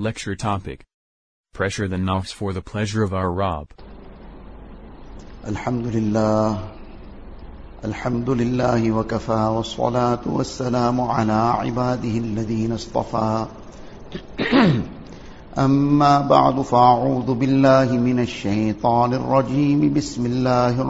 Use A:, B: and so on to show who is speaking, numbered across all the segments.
A: Lecture topic Pressure the nafs for the pleasure of our Rabb.
B: Alhamdulillah. Alhamdulillah wa kafa wa salatu wa salamu ala ibadihi alladhina astafa. أما بعد فأعوذ بالله من الشيطان الرجيم بسم الله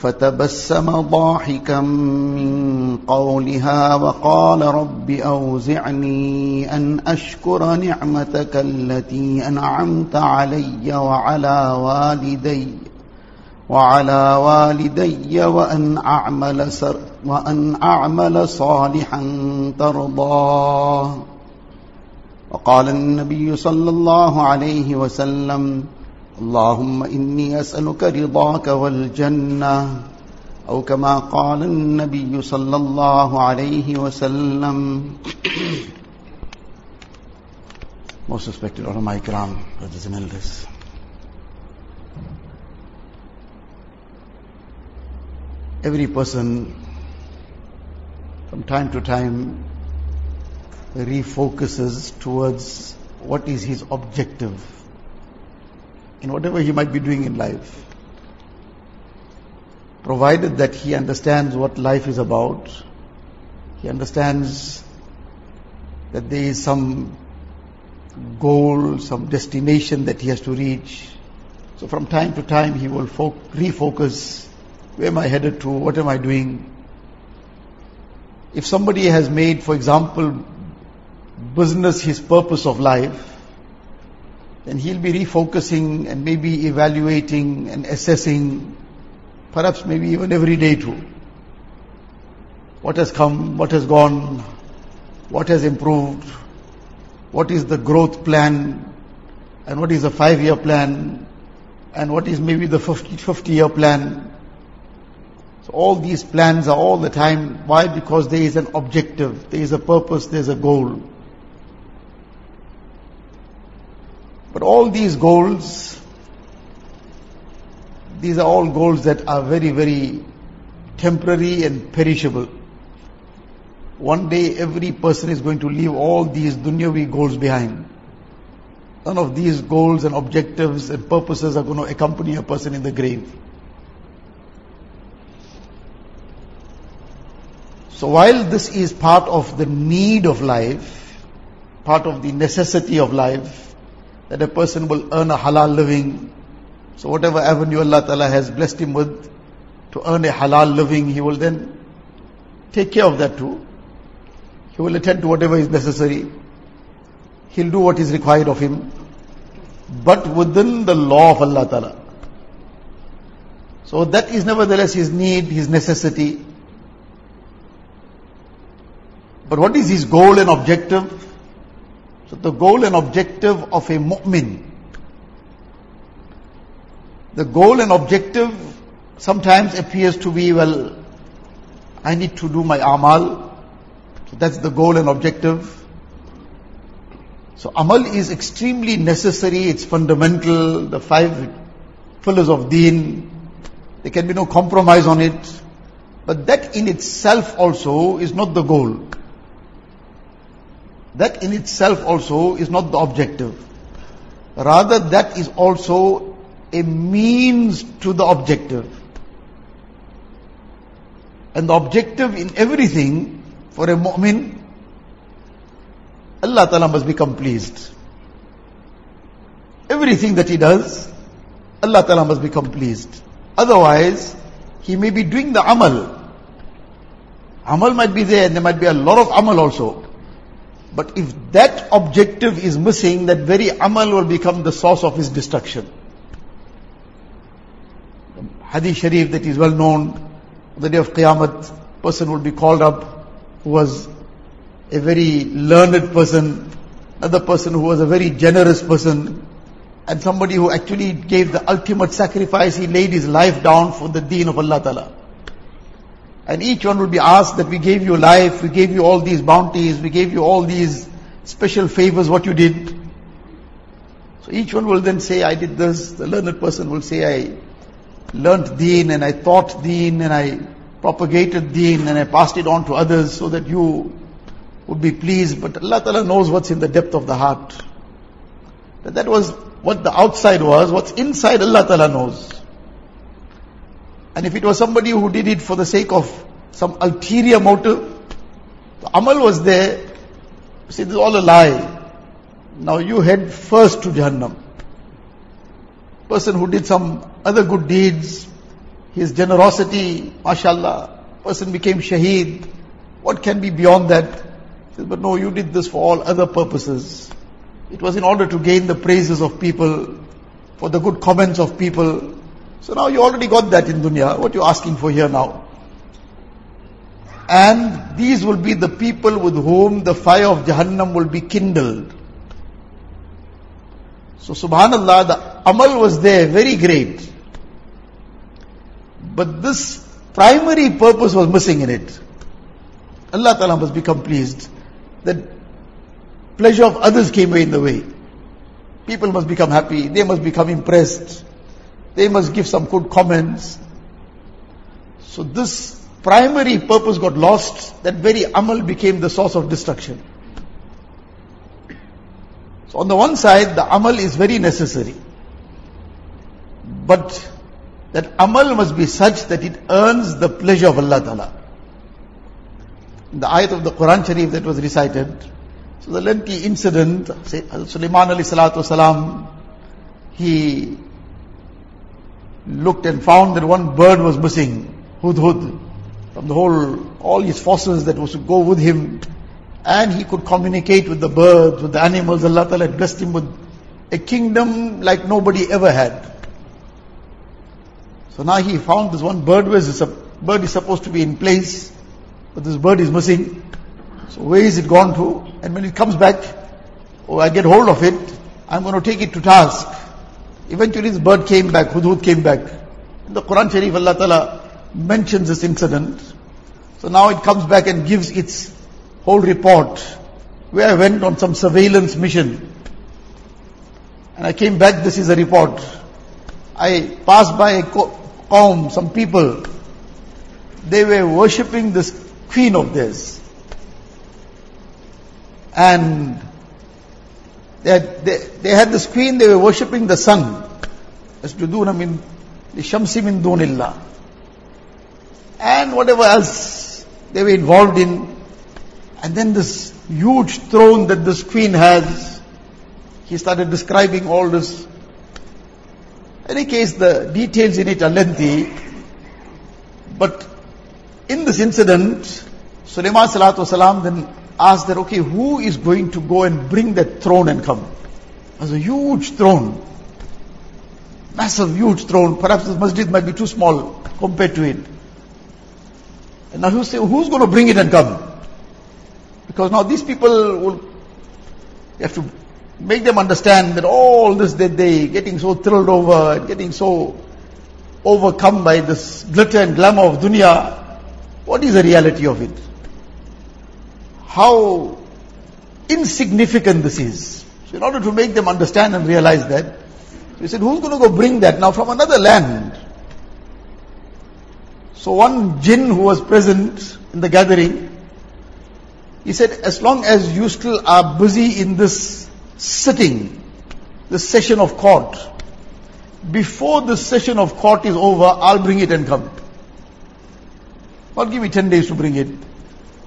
B: فتبسم ضاحكا من قولها وقال رب أوزعني أن أشكر نعمتك التي أنعمت علي وعلى والدي وعلى والدي وأن أعمل سر وأن أعمل صالحا ترضاه وقال النبي صلى الله عليه وسلم اللهم إني أسألك رضاك والجنة أو كما قال النبي صلى الله عليه وسلم Most respected ulama ikram, brothers and elders. Every person from time to time refocuses towards what is his objective in whatever he might be doing in life. Provided that he understands what life is about, he understands that there is some goal, some destination that he has to reach. So from time to time he will fo- refocus, where am I headed to, what am I doing? If somebody has made, for example, business his purpose of life, then he'll be refocusing and maybe evaluating and assessing, perhaps maybe even every day too. What has come, what has gone, what has improved, what is the growth plan, and what is the five year plan, and what is maybe the 50, 50 year plan. So all these plans are all the time. Why? Because there is an objective, there is a purpose, there is a goal. But all these goals, these are all goals that are very, very temporary and perishable. One day every person is going to leave all these dunyavi goals behind. None of these goals and objectives and purposes are going to accompany a person in the grave. So while this is part of the need of life, part of the necessity of life, that a person will earn a halal living. So whatever avenue Allah Ta'ala has blessed him with to earn a halal living, he will then take care of that too. He will attend to whatever is necessary. He'll do what is required of him. But within the law of Allah Ta'ala. So that is nevertheless his need, his necessity. But what is his goal and objective? So the goal and objective of a mu'min, the goal and objective sometimes appears to be, well, I need to do my amal. So that's the goal and objective. So amal is extremely necessary, it's fundamental, the five pillars of deen, there can be no compromise on it. But that in itself also is not the goal. That in itself also is not the objective. Rather, that is also a means to the objective. And the objective in everything for a mu'min, Allah Ta'ala must become pleased. Everything that he does, Allah Ta'ala must become pleased. Otherwise, he may be doing the amal. Amal might be there and there might be a lot of amal also. But if that objective is missing, that very amal will become the source of his destruction. Hadith Sharif that is well known, the day of Qiyamah, person will be called up who was a very learned person, another person who was a very generous person, and somebody who actually gave the ultimate sacrifice, he laid his life down for the deen of Allah Ta'ala. And each one will be asked that we gave you life, we gave you all these bounties, we gave you all these special favors, what you did. So each one will then say, I did this. The learned person will say, I learnt deen and I taught deen and I propagated deen and I passed it on to others so that you would be pleased, but Allah Ta'ala knows what's in the depth of the heart. That that was what the outside was, what's inside Allah Ta'ala knows. And if it was somebody who did it for the sake of some ulterior motive, the amal was there, see this is all a lie. Now you head first to Jahannam. Person who did some other good deeds, his generosity, mashallah, person became shaheed. What can be beyond that? But no, you did this for all other purposes. It was in order to gain the praises of people, for the good comments of people. So now you already got that in dunya. What you asking for here now? And these will be the people with whom the fire of Jahannam will be kindled. So subhanallah, the amal was there, very great. But this primary purpose was missing in it. Allah Ta'ala must become pleased. That pleasure of others came in the way. People must become happy. They must become impressed. They must give some good comments. So this primary purpose got lost. That very amal became the source of destruction. So on the one side, the amal is very necessary. But that amal must be such that it earns the pleasure of Allah Ta'ala. The ayat of the Quran Sharif that was recited, so the lengthy incident, Sulaiman alayhi salatu salam, he looked and found that one bird was missing, Hudhud, from the whole, all his forces that was to go with him, and he could communicate with the birds, with the animals. Allah Ta'ala had blessed him with a kingdom like nobody ever had. So now he found this one bird, where this bird is supposed to be in place, but this bird is missing. So where is it gone to? And when it comes back, oh, I get hold of it, I'm going to take it to task. Eventually this bird came back, Hudhud came back. In the Quran Sharif, Allah Ta'ala mentions this incident. So now it comes back and gives its whole report. Where I went on some surveillance mission. And I came back, this is a report. I passed by a qawm, some people. They were worshipping this queen of theirs. And they had, they, they had this queen, they were worshipping the sun. يسجدون من للشمس من دون الله. And whatever else they were involved in. And then this huge throne that this queen has, he started describing all this. In any case, the details in it are lengthy. But in this incident, Sulaiman salatu salam then asked that, okay, who is going to go and bring that throne and come? Was a huge throne. Massive, huge throne. Perhaps this masjid might be too small compared to it. And now who's, say, who's going to bring it and come? Because now these people will, you have to make them understand that all this that they getting so thrilled over and getting so overcome by this glitter and glamour of dunya. What is the reality of it? How insignificant this is. So in order to make them understand and realize that, he said, who's going to go bring that now from another land? So one jinn who was present in the gathering, he said, as long as you still are busy in this sitting, this session of court, before the session of court is over, I'll bring it and come. I'll give me 10 days to bring it,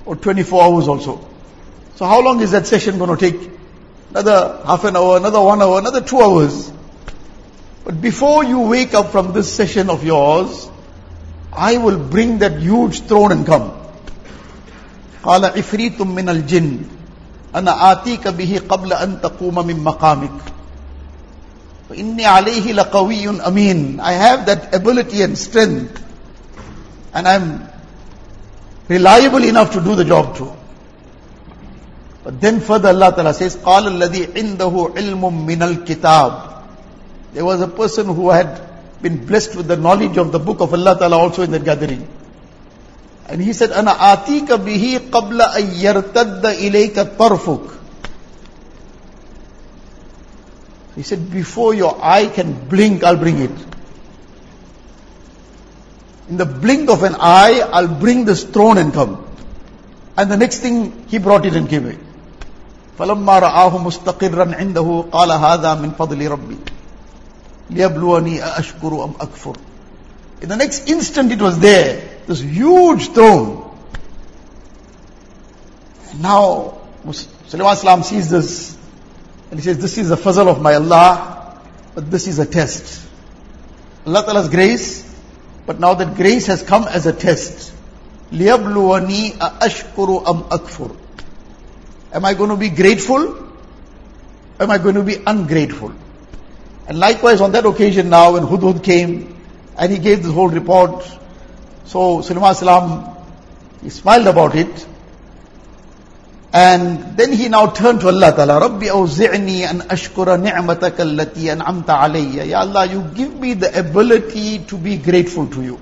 B: or 24 hours also. So how long is that session going to take? Another half an hour, another one hour, another two hours. But before you wake up from this session of yours, I will bring that huge throne and come. قال عفريت من الجن أنا آتيك به قبل أن تقوم من مقامك فإني عليه لقوي أمين I have that ability and strength and I'm reliable enough to do the job too. But then further Allah Ta'ala says, قال الذي عنده علم من الكتاب There was a person who had been blessed with the knowledge of the book of Allah Ta'ala also in that gathering. And he said, أنا آتيك به قبل أن يرتد إليك طرفك. He said, before your eye can blink, I'll bring it. in the blink of an eye, I'll bring this throne and come. And the next thing, he brought it and gave it. فلما رآه مستقرا عنده قال هذا من فضل ربي ليبلوني أَشْكُرُ أم أكفر In the next instant it was there, this huge throne. And now Sulaiman Islam sees this and he says, this is the fazl of my Allah, but this is a test. Allah Ta'ala's grace but now that grace has come as a test. لِيَبْلُوَنِي أَأَشْكُرُ أَمْ أَكْفُرُ Am I going to be grateful? Am I going to be ungrateful? And likewise on that occasion now when Hudhud came and he gave this whole report, so Sulaiman Salam, he smiled about it. and then he now turned to Allah Ta'ala, Rabbi awzi'ni an ashkura ni'mataka allati an'amta alayya. Ya Allah, you give me the ability to be grateful to you.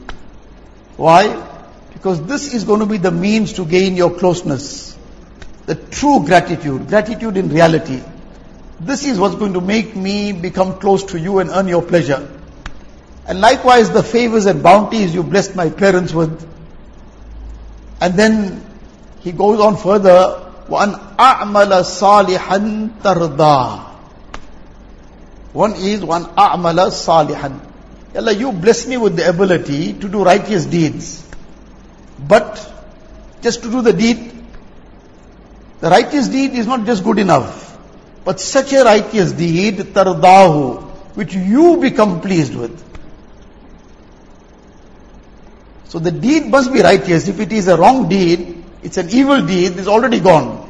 B: Why? Because this is going to be the means to gain your closeness. The true gratitude, gratitude in reality. This is what's going to make me become close to you and earn your pleasure. And likewise the favors and bounties you blessed my parents with. And then he goes on further, one اعمل صالحا ترضى. One is one اعمل صالحا. Allah, you bless me with the ability to do righteous deeds. But just to do the deed, the righteous deed is not just good enough. But such a righteous deed, tardahu, which you become pleased with. So the deed must be righteous. If it is a wrong deed, it's an evil deed, it's already gone.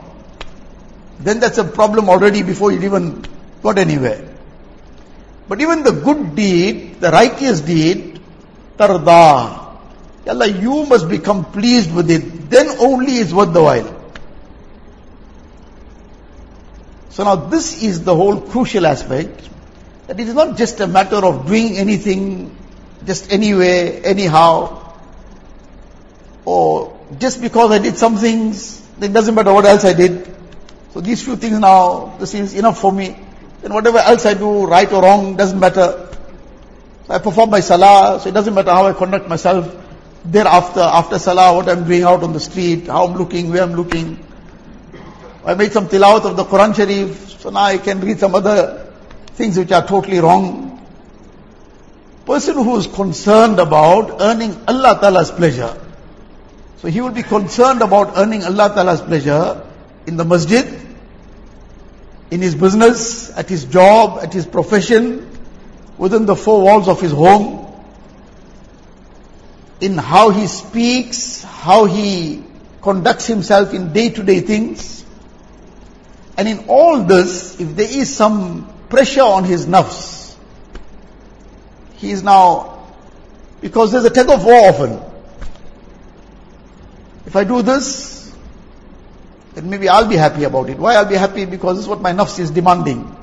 B: Then that's a problem already before it even got anywhere. But even the good deed, the righteous deed, tarda. Allah, you must become pleased with it. Then only is worth the while. So now this is the whole crucial aspect. That it is not just a matter of doing anything just anyway, anyhow. Or just because I did some things, it doesn't matter what else I did. So these few things now, this is enough for me. Then whatever else I do, right or wrong, doesn't matter. So I perform my salah, so it doesn't matter how I conduct myself thereafter, after salah, what I'm doing out on the street, how I'm looking, where I'm looking. I made some tilawat of the Quran Sharif, so now I can read some other things which are totally wrong. Person who is concerned about earning Allah Ta'ala's pleasure, so he will be concerned about earning Allah Ta'ala's pleasure in the masjid, in his business, at his job, at his profession, within the four walls of his home, in how he speaks, how he conducts himself in day-to-day things. And in all this, if there is some pressure on his nafs, he is now, because there's a tug of war often. If I do this, then maybe I'll be happy about it. Why I'll be happy? Because this is what my nafs is demanding.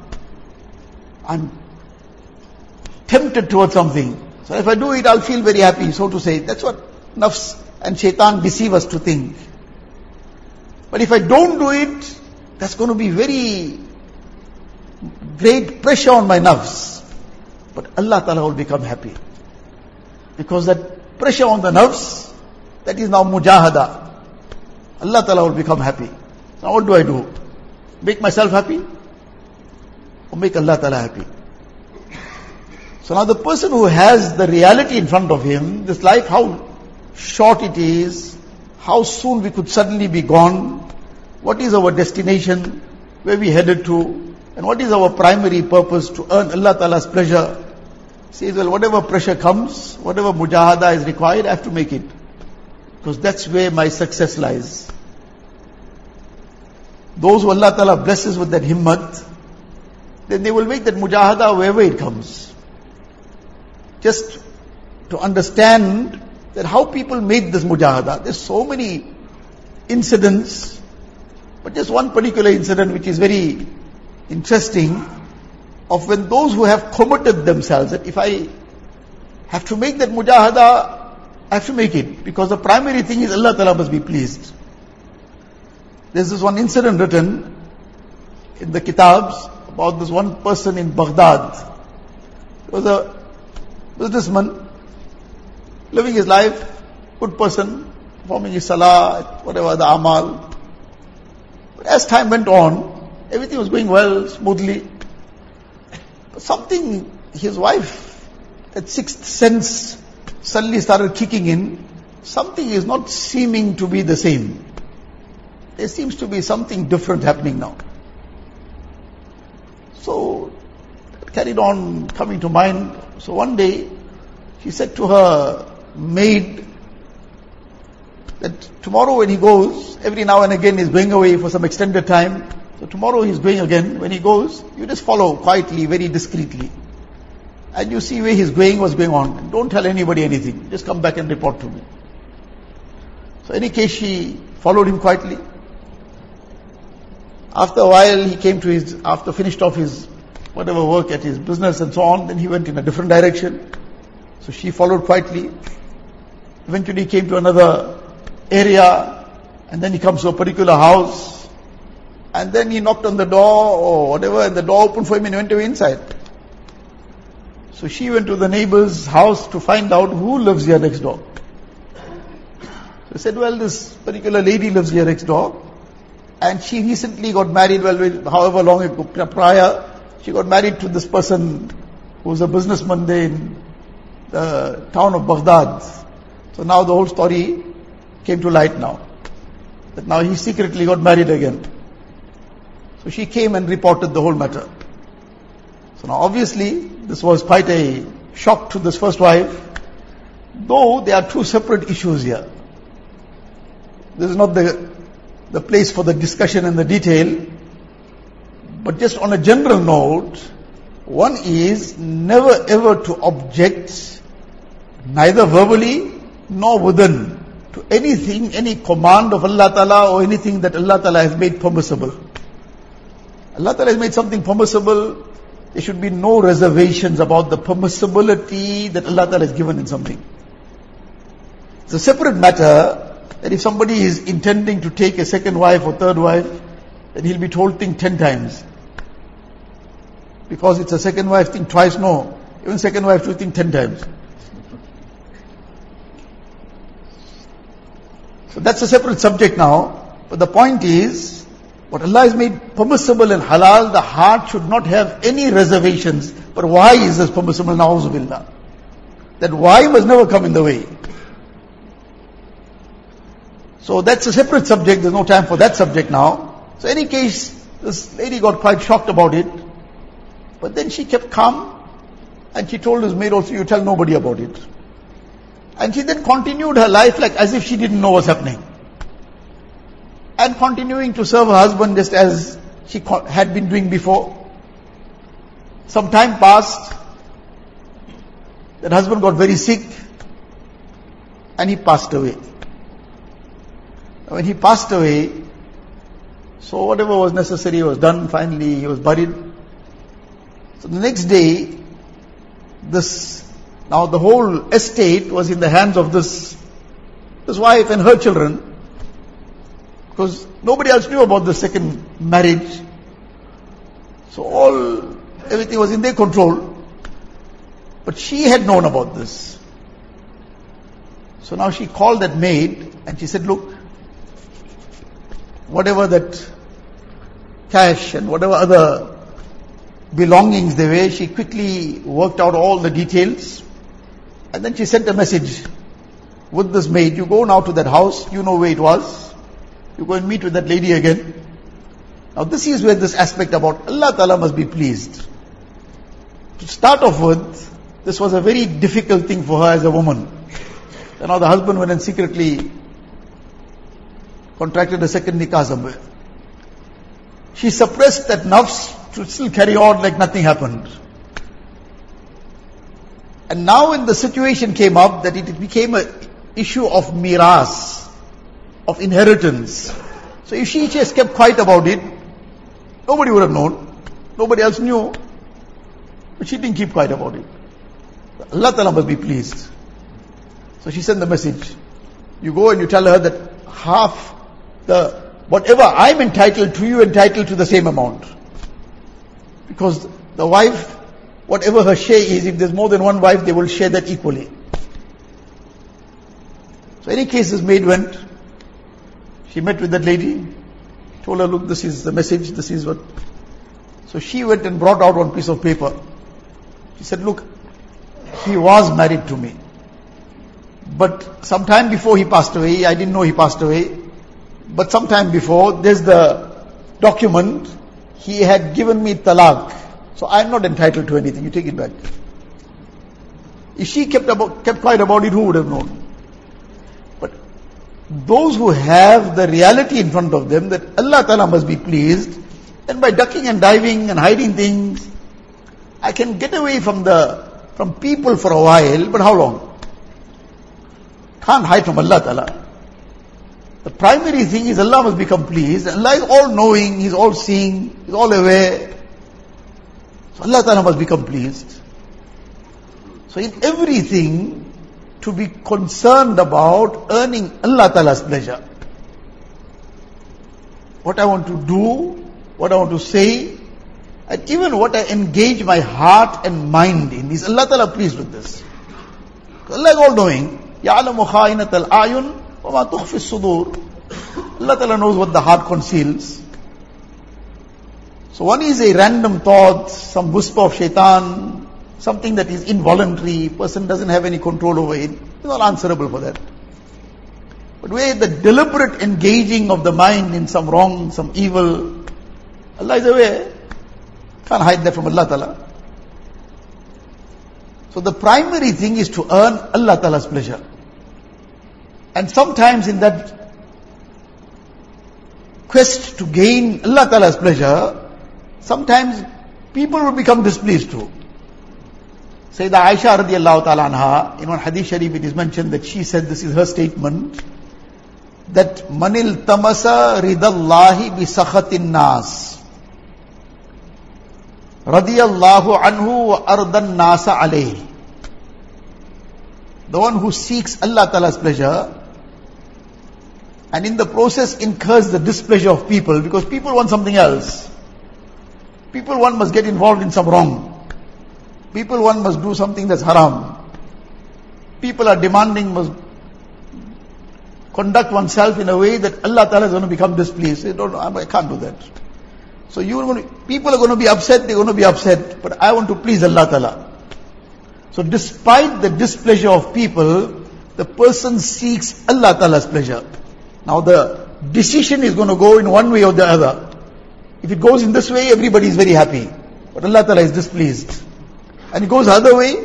B: I'm tempted towards something. So if I do it, I'll feel very happy, so to say. That's what nafs and shaitan deceive us to think. But if I don't do it, that's going to be very great pressure on my nafs. But Allah Ta'ala will become happy. Because that pressure on the nafs that is now mujahada. Allah Ta'ala will become happy. Now what do I do? Make myself happy? Or make Allah Ta'ala happy? So now the person who has the reality in front of him, this life, how short it is, how soon we could suddenly be gone, what is our destination, where we headed to, and what is our primary purpose to earn Allah Ta'ala's pleasure, says, well, whatever pressure comes, whatever mujahada is required, I have to make it. Because that's where my success lies. Those who Allah Ta'ala blesses with that himmat, then they will make that mujahada wherever it comes. Just to understand that how people made this mujahada. There's so many incidents, but just one particular incident which is very interesting of when those who have committed themselves that if I have to make that mujahada, I have to make it because the primary thing is Allah Ta'ala must be pleased. There's this one incident written in the kitabs about this one person in Baghdad. He was a businessman living his life, good person, performing his salah, whatever the amal. But as time went on, everything was going well, smoothly. But something, his wife, that sixth sense suddenly started kicking in. Something is not seeming to be the same. There seems to be something different happening now. So, carried on coming to mind. So one day, she said to her maid that tomorrow when he goes, every now and again he's going away for some extended time. So tomorrow he's going again. When he goes, you just follow quietly, very discreetly. And you see where he's going, what's going on. Don't tell anybody anything. Just come back and report to me. So in any case, she followed him quietly. After a while, he came to his, after finished off his whatever work at his business and so on, then he went in a different direction. So she followed quietly. Eventually he came to another area, and then he comes to a particular house, and then he knocked on the door or whatever, and the door opened for him and he went away inside. So she went to the neighbor's house to find out who lives here next door. So he said, well, this particular lady lives here next door. And she recently got married, well, however long ago, prior, she got married to this person who was a businessman there in the town of Baghdad. So now the whole story came to light now. That now he secretly got married again. So she came and reported the whole matter. So now obviously this was quite a shock to this first wife. Though there are two separate issues here. This is not the the place for the discussion and the detail. But just on a general note, one is never ever to object, neither verbally nor within, to anything, any command of Allah Ta'ala or anything that Allah Ta'ala has made permissible. Allah Ta'ala has made something permissible, there should be no reservations about the permissibility that Allah Ta'ala has given in something. It's a separate matter that if somebody is intending to take a second wife or third wife, then he'll be told think ten times. Because it's a second wife, think twice, no. Even second wife to think ten times. So that's a separate subject now. But the point is, what Allah has made permissible and halal, the heart should not have any reservations. But why is this permissible? Na'uzubillah. That why must never come in the way. So that's a separate subject, there's no time for that subject now. So any case, this lady got quite shocked about it. But then she kept calm and she told his maid also, you tell nobody about it. And she then continued her life like as if she didn't know what's happening. And continuing to serve her husband just as she had been doing before. Some time passed. That husband got very sick and he passed away. When he passed away, so whatever was necessary was done. Finally, he was buried. So the next day, this, now the whole estate was in the hands of this, this wife and her children. Because nobody else knew about the second marriage. So all, everything was in their control. But she had known about this. So now she called that maid and she said, look, whatever that cash and whatever other belongings they were, she quickly worked out all the details. And then she sent a message with this maid, you go now to that house, you know where it was. You go and meet with that lady again. Now this is where this aspect about Allah Ta'ala must be pleased. To start off with, this was a very difficult thing for her as a woman. And now the husband went and secretly contracted a second nikah somewhere. She suppressed that nafs to still carry on like nothing happened. And now when the situation came up that it became an issue of miras, of inheritance. So if she just kept quiet about it, nobody would have known. Nobody else knew. But she didn't keep quiet about it. Allah Ta'ala must be pleased. So she sent the message. You go and you tell her that half the, whatever I'm entitled to, you entitled to the same amount. Because the wife, whatever her share is, if there's more than one wife, they will share that equally. So any case this maid went, She met with that lady, told her, look, this is the message, this is what. So she went and brought out one piece of paper. She said, look, he was married to me. But sometime before he passed away, I didn't know he passed away, but sometime before, there's the document, he had given me talaq. So I'm not entitled to anything, you take it back. If she kept, about, kept quiet about it, who would have known? Those who have the reality in front of them that Allah Ta'ala must be pleased, and by ducking and diving and hiding things, I can get away from the from people for a while, but how long? Can't hide from Allah Ta'ala. The primary thing is Allah must become pleased. Allah is all knowing, He's all seeing, He's all aware. So Allah Ta'ala must become pleased. So in everything, to be concerned about earning Allah Ta'ala's pleasure. What I want to do, what I want to say, and even what I engage my heart and mind in. Is Allah Ta'ala pleased with this? Allah is all knowing. Allah Ta'ala knows what the heart conceals. So one is a random thought, some whisper of shaitan, something that is involuntary, person doesn't have any control over it, he's not answerable for that. But where the deliberate engaging of the mind in some wrong, some evil, Allah is aware. Can't hide that from Allah Ta'ala. So the primary thing is to earn Allah Ta'ala's pleasure. And sometimes in that quest to gain Allah Ta'ala's pleasure, sometimes people will become displeased too. Sayyidah Aisha radiallahu ta'ala anha, in one hadith sharif it is mentioned that she said, this is her statement, that manil tamasa ridallahi bi sakhatin nas. Radiyallahu anhu wa ardan nasa alayhi. The one who seeks Allah Ta'ala's pleasure, and in the process incurs the displeasure of people because people want something else. People one must get involved in some wrong. People one must do something that's haram. People are demanding must conduct oneself in a way that Allah Ta'ala is going to become displeased. Say, don't, ah, I can't do that. So you people are going to be upset, they're going to be upset, but I want to please Allah Ta'ala. So despite the displeasure of people, the person seeks Allah Ta'ala's pleasure. Now the decision is going to go in one way or the other. If it goes in this way, everybody is very happy. But Allah Ta'ala is displeased. And it goes the other way,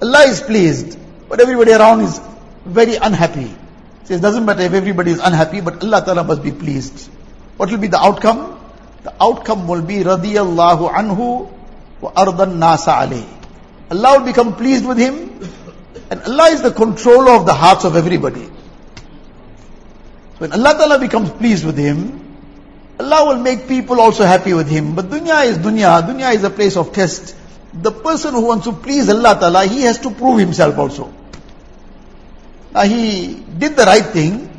B: Allah is pleased. But everybody around is very unhappy. Says, doesn't matter if everybody is unhappy, but Allah Ta'ala must be pleased. What will be the outcome? The outcome will be radiyallahu anhu wa ardan nasa alayh. Allah will become pleased with him, and Allah is the controller of the hearts of everybody. So When Allah Ta'ala becomes pleased with him, Allah will make people also happy with him. But dunya is dunya. Dunya is a place of test. The person who wants to please Allah Ta'ala, he has to prove himself also. Now he did the right thing,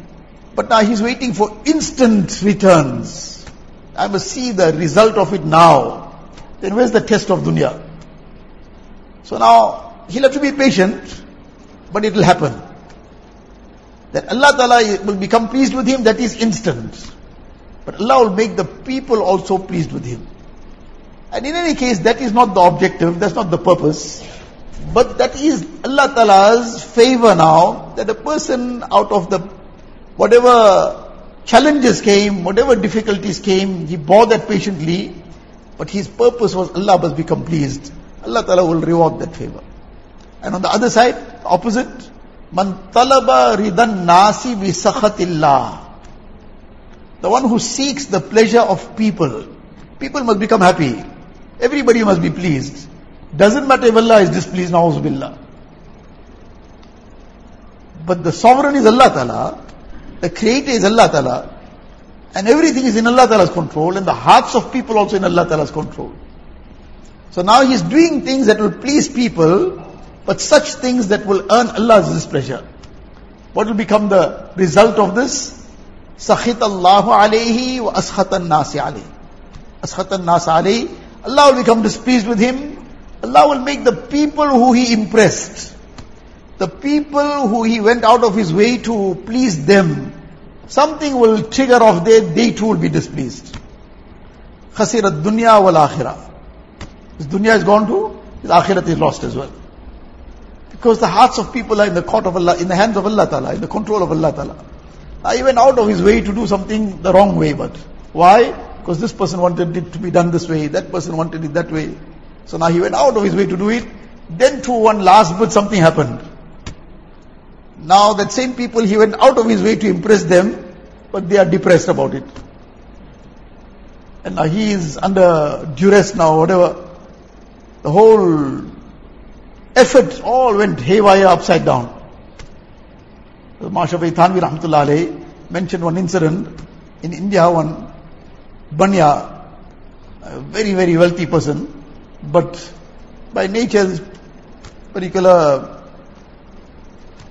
B: but now he's waiting for instant returns. I must see the result of it now. Then where's the test of dunya? So now, he'll have to be patient, but it will happen that Allah Ta'ala will become pleased with him, that is instant. But Allah will make the people also pleased with him. And in any case, that is not the objective, that's not the purpose. But that is Allah Ta'ala's favor now, that a person out of the, whatever challenges came, whatever difficulties came, he bore that patiently, but his purpose was Allah must become pleased. Allah Ta'ala will reward that favor. And on the other side, opposite, Man talaba ridan nasi bi. The one who seeks the pleasure of people. People must become happy. Everybody must be pleased. Doesn't matter if Allah is displeased, billah. But the sovereign is Allah Ta'ala. The creator is Allah Ta'ala. And everything is in Allah Ta'ala's control and the hearts of people also in Allah Ta'ala's control. So now he's doing things that will please people but such things that will earn Allah's displeasure. What will become the result of this? Allahu alayhi wa ashatan nasi alayhi. Ashatan nasi alayhi. Allah will become displeased with him. Allah will make the people who he impressed, the people who he went out of his way to please them, something will trigger off there, they too will be displeased. Khasirat dunya wal akhirah. His dunya is gone too, his akhirat is lost as well. Because the hearts of people are in the court of Allah, in the hands of Allah Ta'ala, in the control of Allah Ta'ala. He went out of his way to do something the wrong way, but why? Because this person wanted it to be done this way, that person wanted it that way. So now he went out of his way to do it. Then to one last bit something happened. Now that same people, he went out of his way to impress them, but they are depressed about it. And now he is under duress now, whatever. The whole effort all went haywire upside down. Mashafi Thanvi Rahmatullah mentioned one incident in India, one Banya, a very, very wealthy person, but by nature, particular,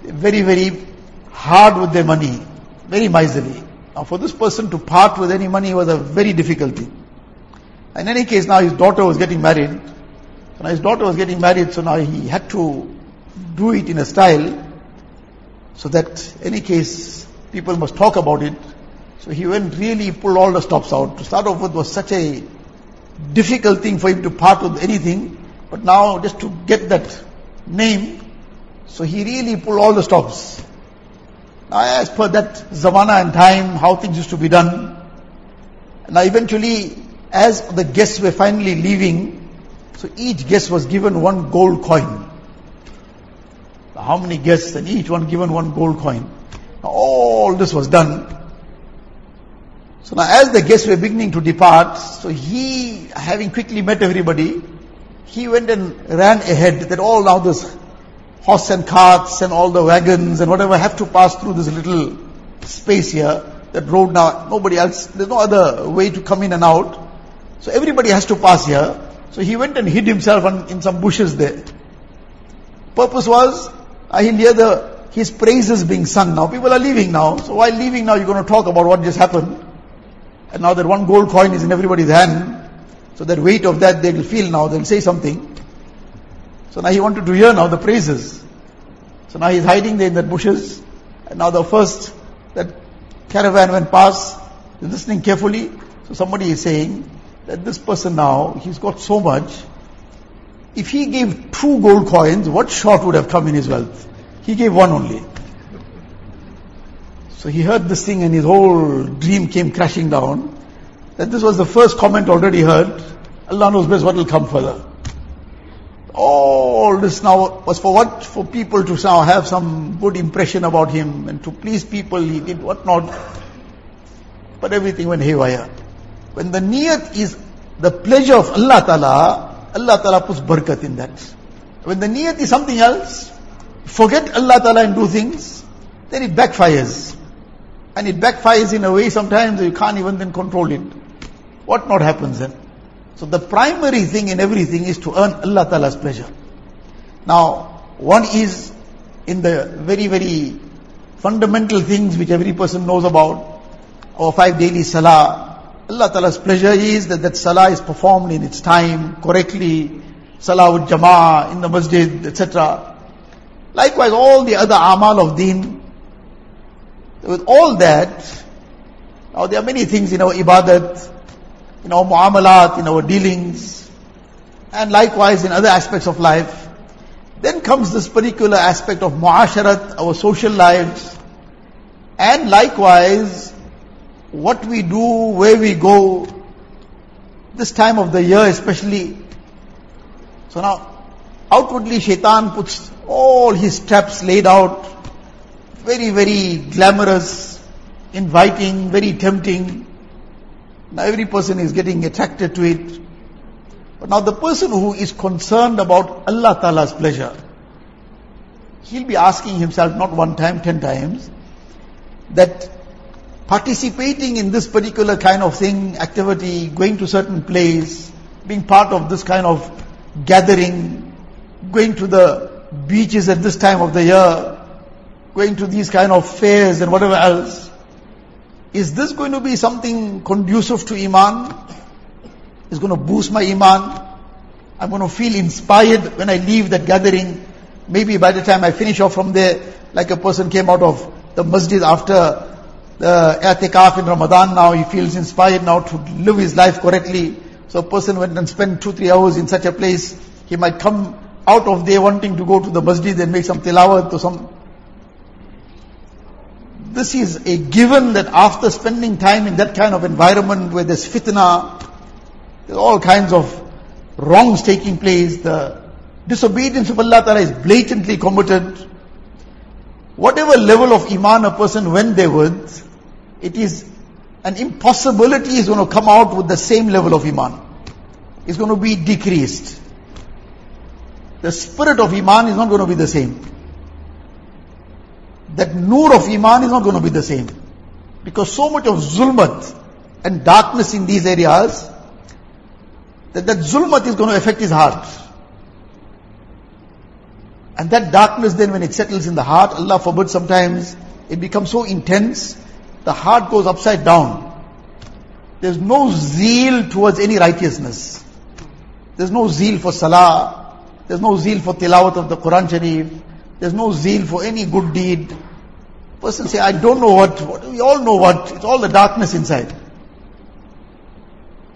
B: very, very hard with their money, very miserly. Now for this person to part with any money was a very difficult thing. In any case, now his daughter was getting married. So now his daughter was getting married, so now he had to do it in a style so that any case people must talk about it. So he went really pulled all the stops out. To start off with was such a difficult thing for him to part with anything, but now just to get that name, so he really pulled all the stops. Now as per that zamana and time, how things used to be done, now eventually as the guests were finally leaving, so each guest was given one gold coin. How many guests and each one given one gold coin. Now all this was done. So now as the guests were beginning to depart, so he, having quickly met everybody, he went and ran ahead that all now this horse and carts and all the wagons and whatever have to pass through this little space here, that road now, nobody else, there's no other way to come in and out. So everybody has to pass here. So he went and hid himself on, in some bushes there. Purpose was, I hear the, his praises being sung now. People are leaving now. So while leaving now, you're going to talk about what just happened. And now that one gold coin is in everybody's hand. So that weight of that they will feel now, they'll say something. So now he wanted to hear now the praises. So now he's hiding there in the bushes. And now the first, that caravan went past, he's listening carefully. So somebody is saying that this person now, he's got so much. If he gave two gold coins, what short would have come in his wealth? He gave one only. So he heard this thing and his whole dream came crashing down. That this was the first comment already heard. Allah knows best what will come further. All this now was for what? For people to now have some good impression about him and to please people, he did what not. But everything went haywire. When the niyat is the pleasure of Allah Ta'ala, Allah Ta'ala puts barakat in that. When the niyat is something else, forget Allah Ta'ala and do things, then it backfires. And it backfires in a way sometimes you can't even then control it. What not happens then? So the primary thing in everything is to earn Allah Ta'ala's pleasure. Now, one is in the very, very fundamental things which every person knows about, our five daily salah. Allah Ta'ala's pleasure is that that salah is performed in its time, correctly, salah with jama'ah, in the masjid, etc. Likewise, all the other amal of deen, with all that, now there are many things in our ibadat, in our muamalat, in our dealings, and likewise in other aspects of life. Then comes this particular aspect of muasharat, our social lives, and likewise what we do, where we go, this time of the year especially. So now, outwardly shaitan puts all his traps laid out, very, very glamorous, inviting, very tempting. Now every person is getting attracted to it. But now the person who is concerned about Allah Ta'ala's pleasure, he'll be asking himself not one time, ten times, that participating in this particular kind of thing, activity, going to certain place, being part of this kind of gathering, going to the beaches at this time of the year, going to these kind of fairs and whatever else, is this going to be something conducive to Iman? Is going to boost my Iman? I'm going to feel inspired when I leave that gathering. Maybe by the time I finish off from there, like a person came out of the masjid after the i'tikaf in Ramadan now, he feels inspired now to live his life correctly. So a person went and spent two, three hours in such a place, he might come out of there wanting to go to the masjid and make some tilawat or some. This is a given that after spending time in that kind of environment where there's fitna, there's all kinds of wrongs taking place, the disobedience of Allah Ta'ala is blatantly committed. Whatever level of iman a person went there with, it is an impossibility is going to come out with the same level of iman. It's going to be decreased. The spirit of iman is not going to be the same. That nur of iman is not going to be the same. Because so much of zulmat and darkness in these areas, that that zulmat is going to affect his heart. And that darkness then when it settles in the heart, Allah forbid sometimes, it becomes so intense, the heart goes upside down. There's no zeal towards any righteousness. There's no zeal for salah. There's no zeal for tilawat of the Quran Sharif. There's no zeal for any good deed. Person say, I don't know what, what, we all know what, it's all the darkness inside.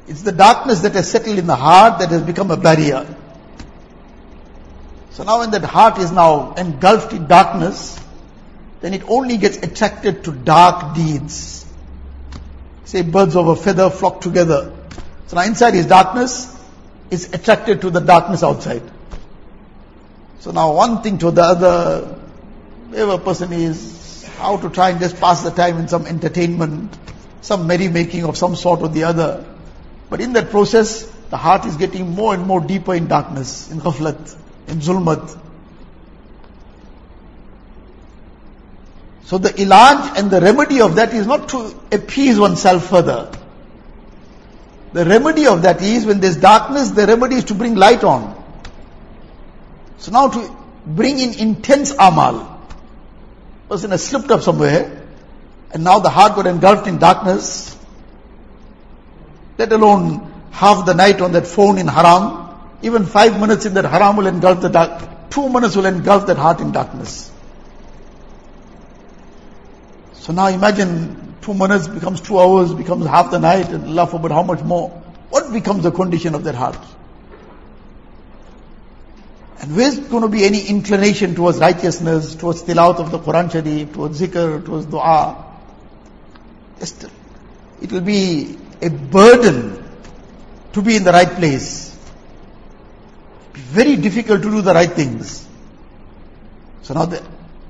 B: It's the darkness that has settled in the heart that has become a barrier. So now when that heart is now engulfed in darkness, then it only gets attracted to dark deeds. Say birds of a feather flock together. So now inside is darkness, is attracted to the darkness outside. So now one thing to the other, wherever person is, how to try and just pass the time in some entertainment, some merrymaking of some sort or the other. But in that process, the heart is getting more and more deeper in darkness, in ghaflat in zulmat. So the ilaj and the remedy of that is not to appease oneself further. The remedy of that is when there's darkness, the remedy is to bring light on. So now to bring in intense amal. Person has slipped up somewhere and now the heart got engulfed in darkness. Let alone half the night on that phone in haram. Even five minutes in that haram will engulf the dark. Two minutes will engulf that heart in darkness. So now imagine two minutes becomes two hours, becomes half the night, and Allah forbid how much more. What becomes the condition of that heart? And where's going to be any inclination towards righteousness, towards tilawat of the Quran Sharif, towards zikr, towards dua? It will be a burden to be in the right place very difficult to do the right things. So now the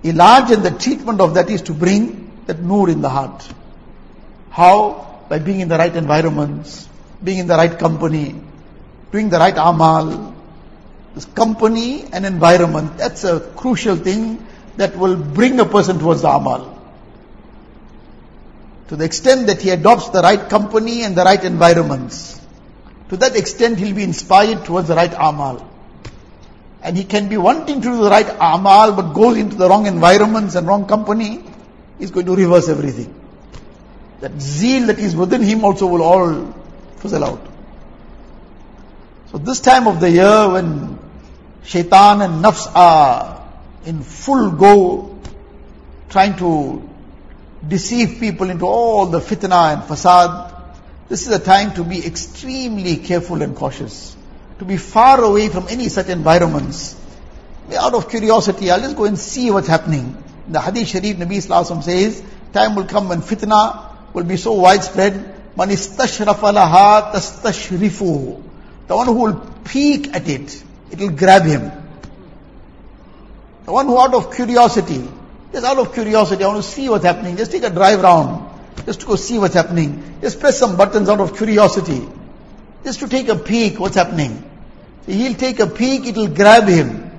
B: ilaj and the treatment of that is to bring that nur in the heart. How? By being in the right environments, being in the right company, doing the right amal. Company and environment, that's a crucial thing that will bring a person towards the amal. To the extent that he adopts the right company and the right environments, to that extent he'll be inspired towards the right amal and he can be wanting to do the right amal but goes into the wrong environments and wrong company, he's going to reverse everything. That zeal that is within him also will all fizzle out. So this time of the year when shaitan and nafs are in full go, trying to deceive people into all the fitna and fasad, this is a time to be extremely careful and cautious to be far away from any such environments. Out of curiosity, I'll just go and see what's happening. The Hadith Sharif Nabi Sallallahu says, time will come when fitna will be so widespread, man istashrafa laha tastashrifu. The one who will peek at it, it will grab him. The one who out of curiosity, just out of curiosity, I want to see what's happening, just take a drive round, just to go see what's happening. Just press some buttons out of curiosity. Just to take a peek what's happening. He'll take a peek, it'll grab him.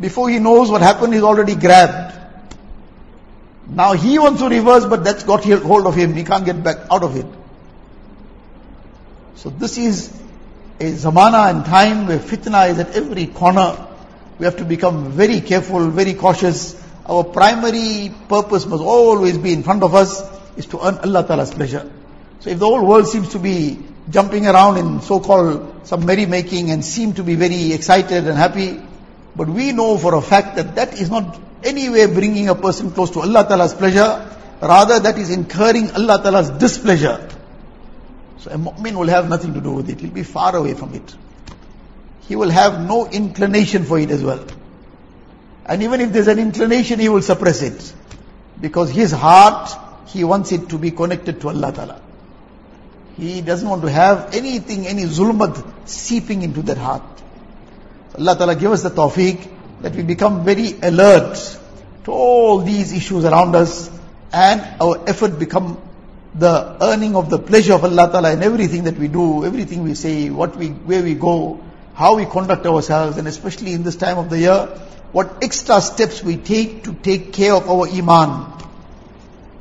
B: Before he knows what happened, he's already grabbed. Now he wants to reverse, but that's got hold of him. He can't get back out of it. So this is a zamana and time where fitna is at every corner. We have to become very careful, very cautious. Our primary purpose must always be in front of us is to earn Allah Ta'ala's pleasure. So if the whole world seems to be jumping around in so-called some merrymaking and seem to be very excited and happy. But we know for a fact that that is not anywhere bringing a person close to Allah Ta'ala's pleasure.
C: Rather that is incurring Allah Ta'ala's displeasure. So a mu'min will have nothing to do with it. He'll be far away from it. He will have no inclination for it as well. And even if there's an inclination, he will suppress it. Because his heart, he wants it to be connected to Allah Ta'ala. He doesn't want to have anything, any zulmat seeping into that heart. Allah Ta'ala give us the tawfiq that we become very alert to all these issues around us and our effort become the earning of the pleasure of Allah Ta'ala in everything that we do, everything we say, what we, where we go, how we conduct ourselves, and especially in this time of the year, what extra steps we take to take care of our iman,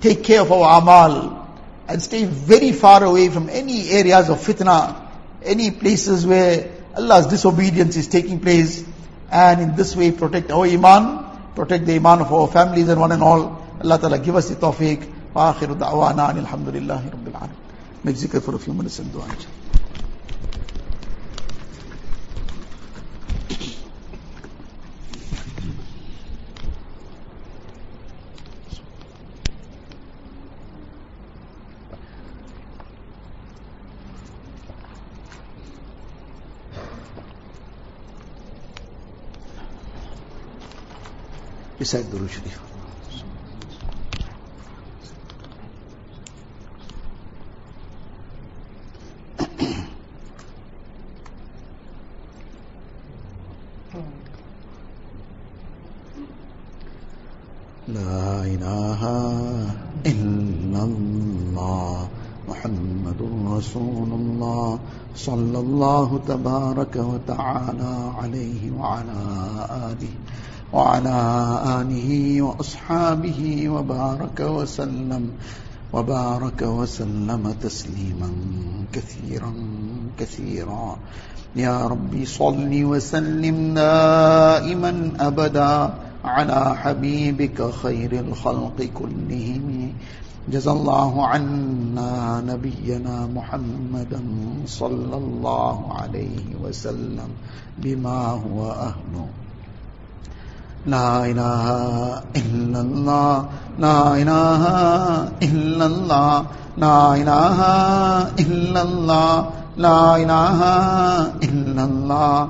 C: take care of our amal, and stay very far away from any areas of fitna, any places where Allah's disobedience is taking place, and in this way protect our iman, protect the iman of our families and one and all. Allah Ta'ala give us the tawfiq. واخر دعوانا أن الحمد لله رب العالمين. مجزيك الفرف يوم نسم دعاك يسعد دروش ديفه لا إله إلا الله. محمد رسول الله. صلى الله تبارك وتعالى عليه وعلى آله وعلى آله وأصحابه وبارك وسلم. وبارك وسلم تسليما كثيرا كثيرا. يا ربي صل وسلم دائما أبدا. على حبيبك خير الخلق كلهم. جزى الله عنا نبينا محمدا صلى الله عليه وسلم بما هو أهله. لا إله إلا الله لا إله إلا الله لا إله إلا الله لا إله إلا الله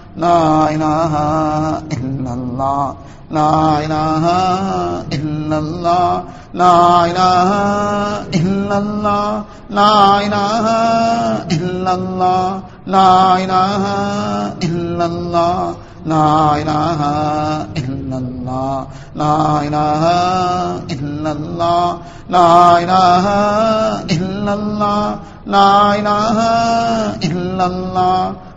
C: لا الہ الا اللہ لا الہ الا اللہ لا الہ الا اللہ لا الہ الا اللہ لا الہ الا اللہ لا الہ الا اللہ لا الہ الا اللہ لا الہ الا اللہ لا الہ الا اللہ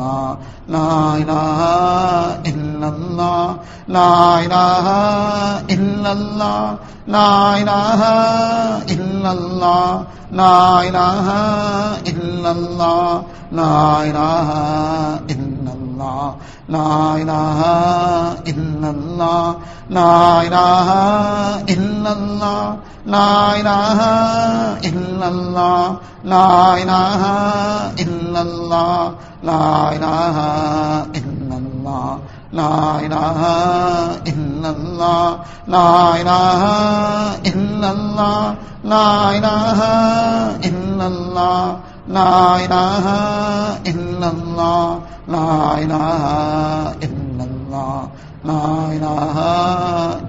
C: اللہ لا الہ الا اللہ لا الہ الا اللہ لا الہ الا اللہ لا الہ الا اللہ لا الہ الا اللہ لا الہ الا اللہ لا الہ الا اللہ لا الہ الا اللہ لا الہ الا اللہ لا الہ الا اللہ لا الہ الا اللہ لا الہ الا اللہ لا الہ الا اللہ لا الہ الا اللہ لا الہ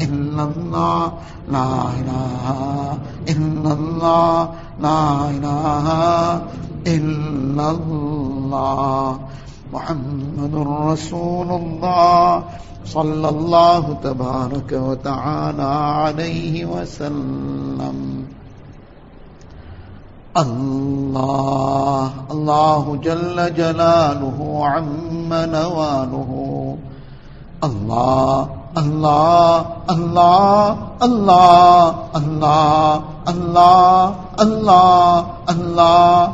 C: الا اللہ لا الہ الا اللہ لا الہ الا اللہ الله. محمد رسول الله.
B: صلى الله تبارك وتعالى عليه وسلم. الله. الله جل جلاله عم نواله. الله. الله. الله. الله. الله. الله. الله. الله.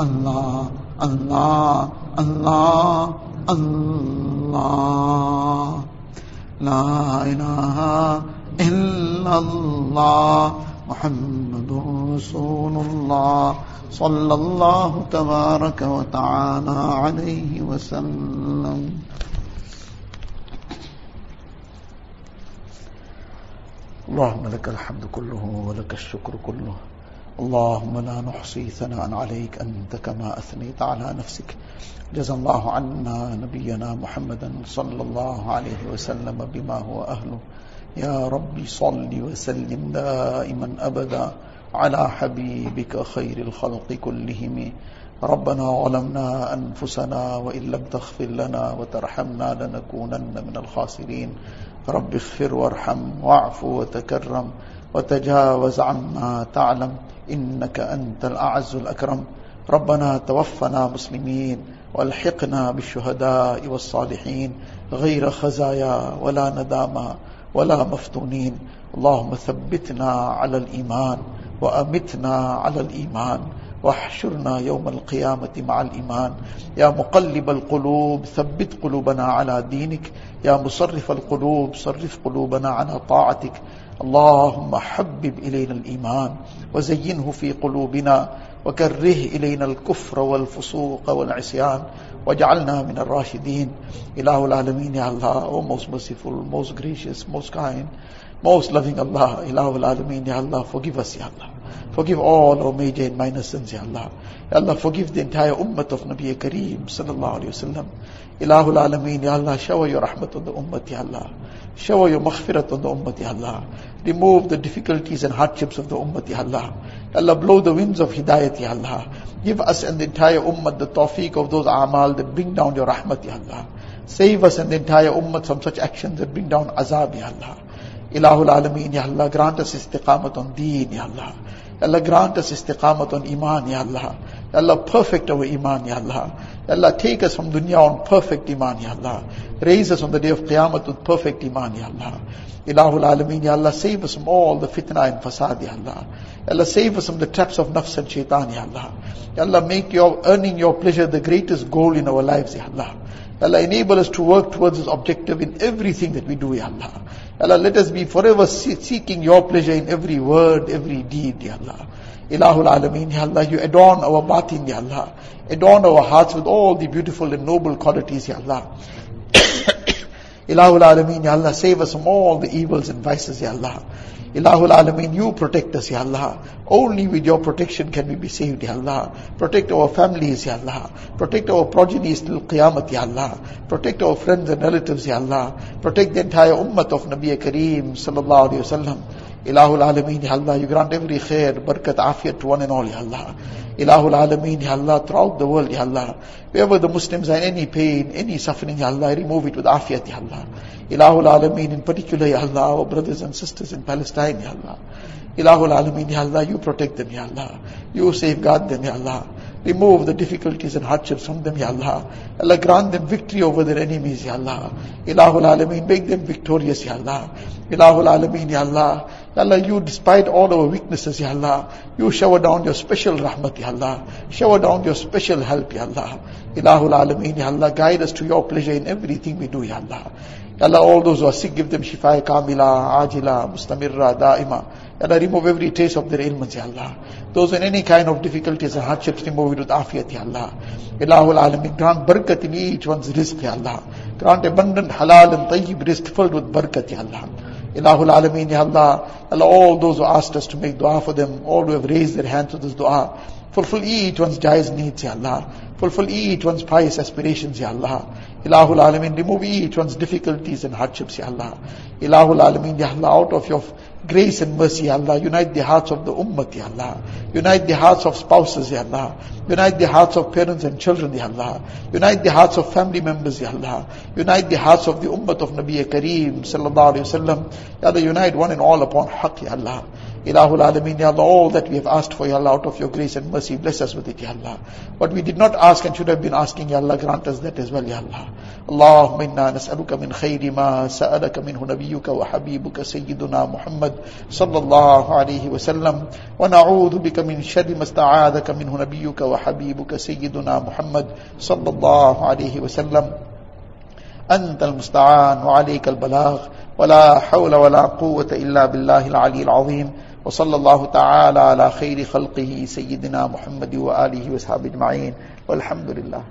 B: الله الله الله الله. لا إله إلا الله. محمد رسول الله. صلى الله تبارك وتعالى عليه وسلم. اللهم لك الحمد كله ولك الشكر كله. اللهم لا نحصي ثناء عليك أنت كما أثنيت على نفسك. جزا الله عنا نبينا محمدا صلى الله عليه وسلم بما هو أهله. يا ربي صل وسلم دائما أبدا على حبيبك خير الخلق كلهم. ربنا ظلمنا أنفسنا وإن لم تغفر لنا وترحمنا لنكونن من الخاسرين. رب اغفر وارحم واعف وتكرم وتجاوز عما تعلم إنك أنت الأعز الأكرم. ربنا توفنا مسلمين وألحقنا بالشهداء والصالحين. غير خزايا ولا ندامة ولا مفتونين. اللهم ثبتنا على الإيمان وأمتنا على الإيمان. واحشرنا يوم القيامة مع الإيمان. يا مقلب القلوب ثبت قلوبنا على دينك. يا مصرف القلوب صرف قلوبنا على طاعتك. اللهم حبب إلينا الإيمان وزينه في قلوبنا وكره إلينا الكفر والفسوق والعصيان واجعلنا من الراشدين. إله العالمين يا الله O most merciful, most gracious, most kind, most loving Allah, Ilah al-Alameen, Ya Allah, forgive us, Ya Allah. Forgive all our major and minor sins, Ya Allah. Ya Allah, forgive the entire ummah of Nabi Kareem, sallallahu alayhi wa sallam. Ilahul Alameen, Ya Allah, shower your rahmat on the ummah, Ya Allah. Shower your maghfirat on the ummah, Ya Allah. Remove the difficulties and hardships of the ummah, Ya Allah. Ya Allah, blow the winds of hidayat, Ya Allah. Give us and the entire ummah the tawfiq of those amal that bring down your rahmat, Ya Allah. Save us and the entire ummah from such actions that bring down azab, Ya Allah. Ilahul Alameen, Ya Allah, grant us istiqamat on deen, Ya Allah. Allah, grant us istiqamat on iman, Ya Allah. Ya Allah, perfect our iman, Ya Allah. Ya Allah, take us from dunya on perfect iman, Ya Allah. Raise us on the day of Qiyamah with perfect iman, Ya Allah. Ilahul Alameen, Ya Allah, save us from all the fitna and fasad, Ya Allah. Ya Allah, save us from the traps of nafs and shaitan, Ya Allah. Ya Allah, make your earning your pleasure the greatest goal in our lives, Ya Allah. Ya Allah, enable us to work towards this objective in everything that we do, Ya Allah. Allah, let us be forever seeking your pleasure in every word, every deed, Ya Allah. Ilahul Alameen, Ya Allah, you adorn our batin, Ya Allah. Adorn our hearts with all the beautiful and noble qualities, Ya Allah. Ilahul Alameen, Ya Allah, save us from all the evils and vices, Ya Allah. Ilahul Alameen, you protect us, Ya Allah. Only with your protection can we be saved, Ya Allah. Protect our families, Ya Allah. Protect our progenies till Qiyamah, Ya Allah. Protect our friends and relatives, Ya Allah. Protect the entire ummah of Nabi Kareem, Sallallahu Alaihi Wasallam. Ilahul Alameen, Ya Allah, you grant every khair, barakat, afiyat to one and all, Ya Allah. Ilahul Alameen, Ya Allah, throughout the world, Ya Allah. Wherever the Muslims are in any pain, any suffering, Ya Allah, remove it with afiyat, Ya Allah. Ilahul Alameen, in particular, Ya Allah, our brothers and sisters in Palestine, Ya Allah. Ilahul Alameen, Ya Allah, you protect them, Ya Allah. You safeguard them, Ya Allah. Remove the difficulties and hardships from them, Ya Allah. Allah grant them victory over their enemies, Ya Allah. Ilahul Alameen, make them victorious, Ya Allah. Ilahul Alameen, Ya Allah. Allah, you, despite all our weaknesses, Ya Allah, you shower down your special rahmat, Ya Allah. Shower down your special help, Ya Allah. Ilahul Alameen, Ya Allah, guide us to your pleasure in everything we do, Ya Allah. Allah, all those who are sick, give them shifa kamila, ajila, mustamirra, daima. Allah, remove every trace of their ailments, Ya Allah. Those in any kind of difficulties and hardships, remove it with afiyat, Ya Allah. Ilahul Alameen, grant barakat in each one's rizq, Ya Allah. Grant abundant halal and tayyib rizq filled with barakat, Ya Allah. Ilahul Alameen, Ya Allah. Allah, all those who asked us to make dua for them, all who have raised their hands to this dua, fulfill each one's jaiz needs, Ya Allah. Fulfill each one's pious aspirations, Ya Allah. Ilahul Alameen, remove each one's difficulties and hardships, Ya Allah. Ilahul Alameen, Ya Allah, out of your grace and mercy, Ya Allah, unite the hearts of the ummah, Ya Allah. Unite the hearts of spouses, Ya Allah. Unite the hearts of parents and children, Ya Allah. Unite the hearts of family members, Ya Allah. Unite the hearts of the ummah of Nabi Kareem, Sallallahu Alaihi Wasallam. Ya Allah, unite one and all upon haqq, Ya Allah. Ilahul Alameen, Ya Allah, all that we have asked for, Ya Allah, out of your grace and mercy, bless us with it, Ya Allah. What we did not ask and should have been asking, Ya Allah, grant us that as well, Ya Allah. اللهم إنا نسألك من خير ما سألك منه نبيك وحبيبك سيدنا محمد صلى الله عليه وسلم ونعوذ بك من شر ما استعاذك منه نبيك وحبيبك سيدنا محمد صلى الله عليه وسلم أنت المستعان وعليك البلاغ ولا حول ولا قوة إلا بالله العلي العظيم وصلی اللہ تعالی علی خیر خلقہ سیدنا محمد و آلہ وصحاب والحمد للہ